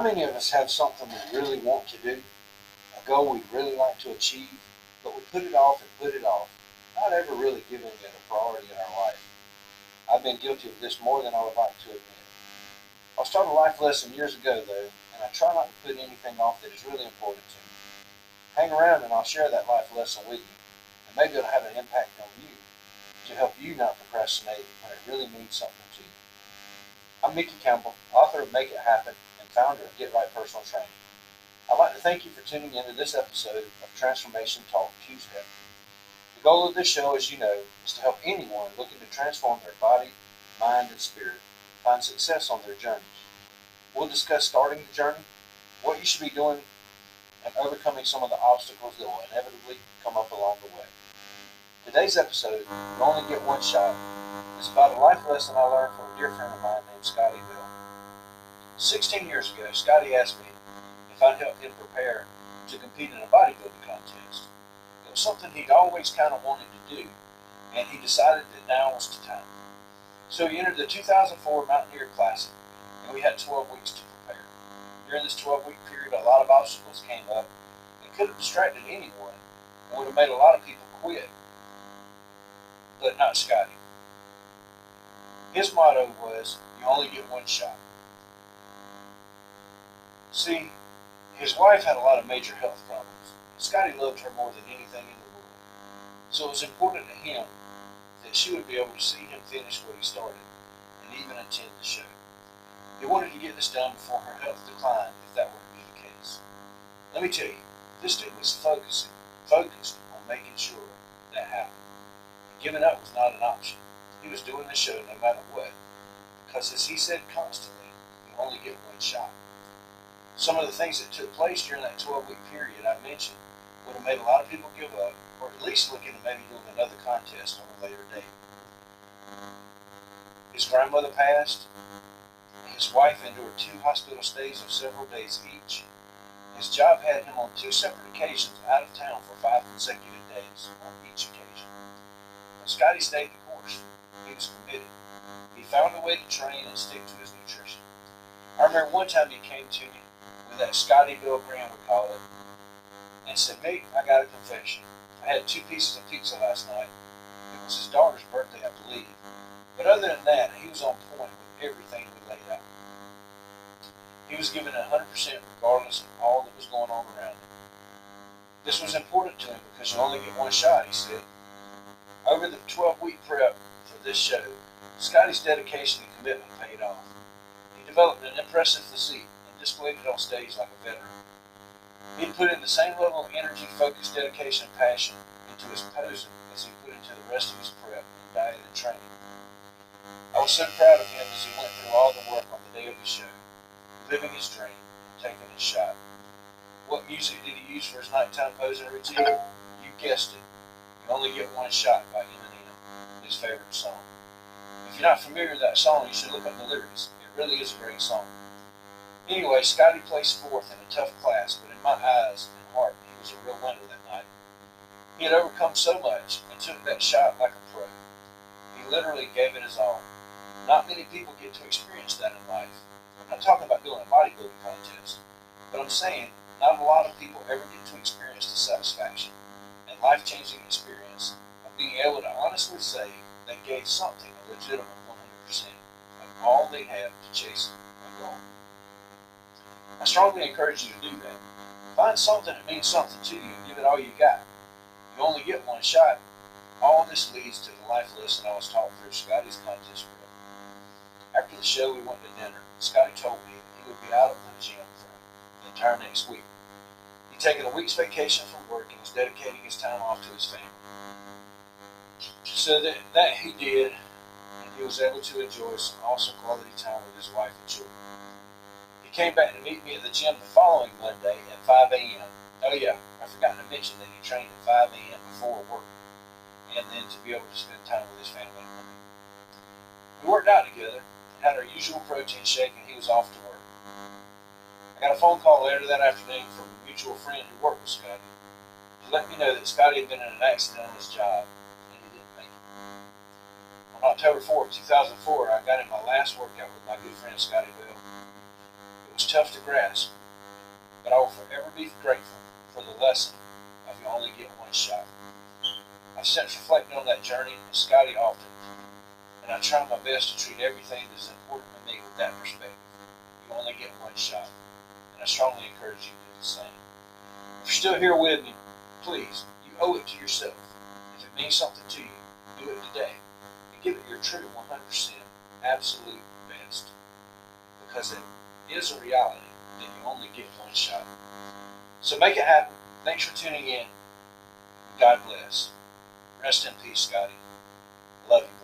How many of us have something we really want to do, a goal we'd really like to achieve, but we put it off and put it off, not ever really giving it a priority in our life? I've been guilty of this more than I would like to admit. I started a life lesson years ago, though, and I try not to put anything off that is really important to me. Hang around and I'll share that life lesson with you, and maybe it'll have an impact on you to help you not procrastinate when it really means something to you. I'm Mickey Campbell, author of Make It Happen founder of Get Right Personal Training. I'd like to thank you for tuning into this episode of Transformation Talk Tuesday. The goal of this show, as you know, is to help anyone looking to transform their body, mind, and spirit find success on their journeys. We'll discuss starting the journey, what you should be doing, and overcoming some of the obstacles that will inevitably come up along the way. Today's episode, You Only Get One Shot, is about a life lesson I learned from a dear friend of mine named Scottie Bell. 16 years ago, Scottie asked me if I'd help him prepare to compete in a bodybuilding contest. It was something he'd always kind of wanted to do, and he decided that now was the time. So he entered the 2004 Mountaineer Classic, and we had 12 weeks to prepare. During this 12 week period, a lot of obstacles came up and could have distracted anyone and would have made a lot of people quit, but not Scottie. His motto was, You only get one shot. See, his wife had a lot of major health problems. Scottie loved her more than anything in the world. So it was important to him that she would be able to see him finish what he started and even attend the show. He wanted to get this done before her health declined, if that were to be the case. Let me tell you, this dude was focusing, focused on making sure that happened. Giving up was not an option. He was doing the show no matter what, because as he said constantly, you only get one shot. Some of the things that took place during that 12-week period I mentioned would have made a lot of people give up, or at least look into maybe doing another contest on a later date. His grandmother passed. His wife endured two hospital stays of several days each. His job had him on two separate occasions out of town for five consecutive days on each occasion. But Scottie stayed the course. He was committed. He found a way to train and stick to his nutrition. I remember one time he came to me that Scottie Bill Graham, we call it, and said, Mate, I got a confession. I had two pieces of pizza last night. It was his daughter's birthday, I believe. But other than that, he was on point with everything we laid out. He was giving 100% regardless of all that was going on around him. This was important to him because you only get one shot, he said. Over the 12 week prep for this show, Scottie's dedication and commitment paid off. He developed an impressive physique displayed it on stage like a veteran. He put in the same level of energy, focus, dedication, and passion into his posing as he put into the rest of his prep and diet and training. I was so proud of him as he went through all the work on the day of the show, living his dream taking his shot. What music did he use for his nighttime posing routine? You guessed it. You only get one shot by Eminem, his favorite song. If you're not familiar with that song, you should look up the lyrics. It really is a great song. Anyway, Scottie placed fourth in a tough class, but in my eyes and heart, he was a real winner that night. He had overcome so much and took that shot like a pro. He literally gave it his all. Not many people get to experience that in life. I'm not talking about doing a bodybuilding contest, but I'm saying not a lot of people ever get to experience the satisfaction and life-changing experience of being able to honestly say they gave something a legitimate 100% of all they have to chase a goal. I strongly encourage you to do that. Find something that means something to you and give it all you got. You only get one shot. All this leads to the life lesson I was taught through Scottie's contest prep. After the show, we went to dinner. Scottie told me he would be out of the gym for the entire next week. He'd taken a week's vacation from work and was dedicating his time off to his family. So that, that he did, and he was able to enjoy some awesome quality time with his wife and children. He came back to meet me at the gym the following Monday at 5 a.m. Oh yeah, I forgot to mention that he trained at 5 a.m. before work, and then to be able to spend time with his family. We worked out together, had our usual protein shake, and he was off to work. I got a phone call later that afternoon from a mutual friend who worked with Scottie to let me know that Scottie had been in an accident on his job and he didn't make it. On October 4th, 2004, I got in my last workout with my good friend Scottie Bell. Tough to grasp, but I will forever be grateful for the lesson of you only get one shot. I've since reflected on that journey with Scottie often, and I try my best to treat everything that is important to me with that perspective. You only get one shot, and I strongly encourage you to do the same. If you're still here with me, please, you owe it to yourself. If it means something to you, do it today and give it your true 100% absolute best. Because it is a reality that you only get one shot. So make it happen. Thanks for tuning in. God bless. Rest in peace, Scottie. Love you,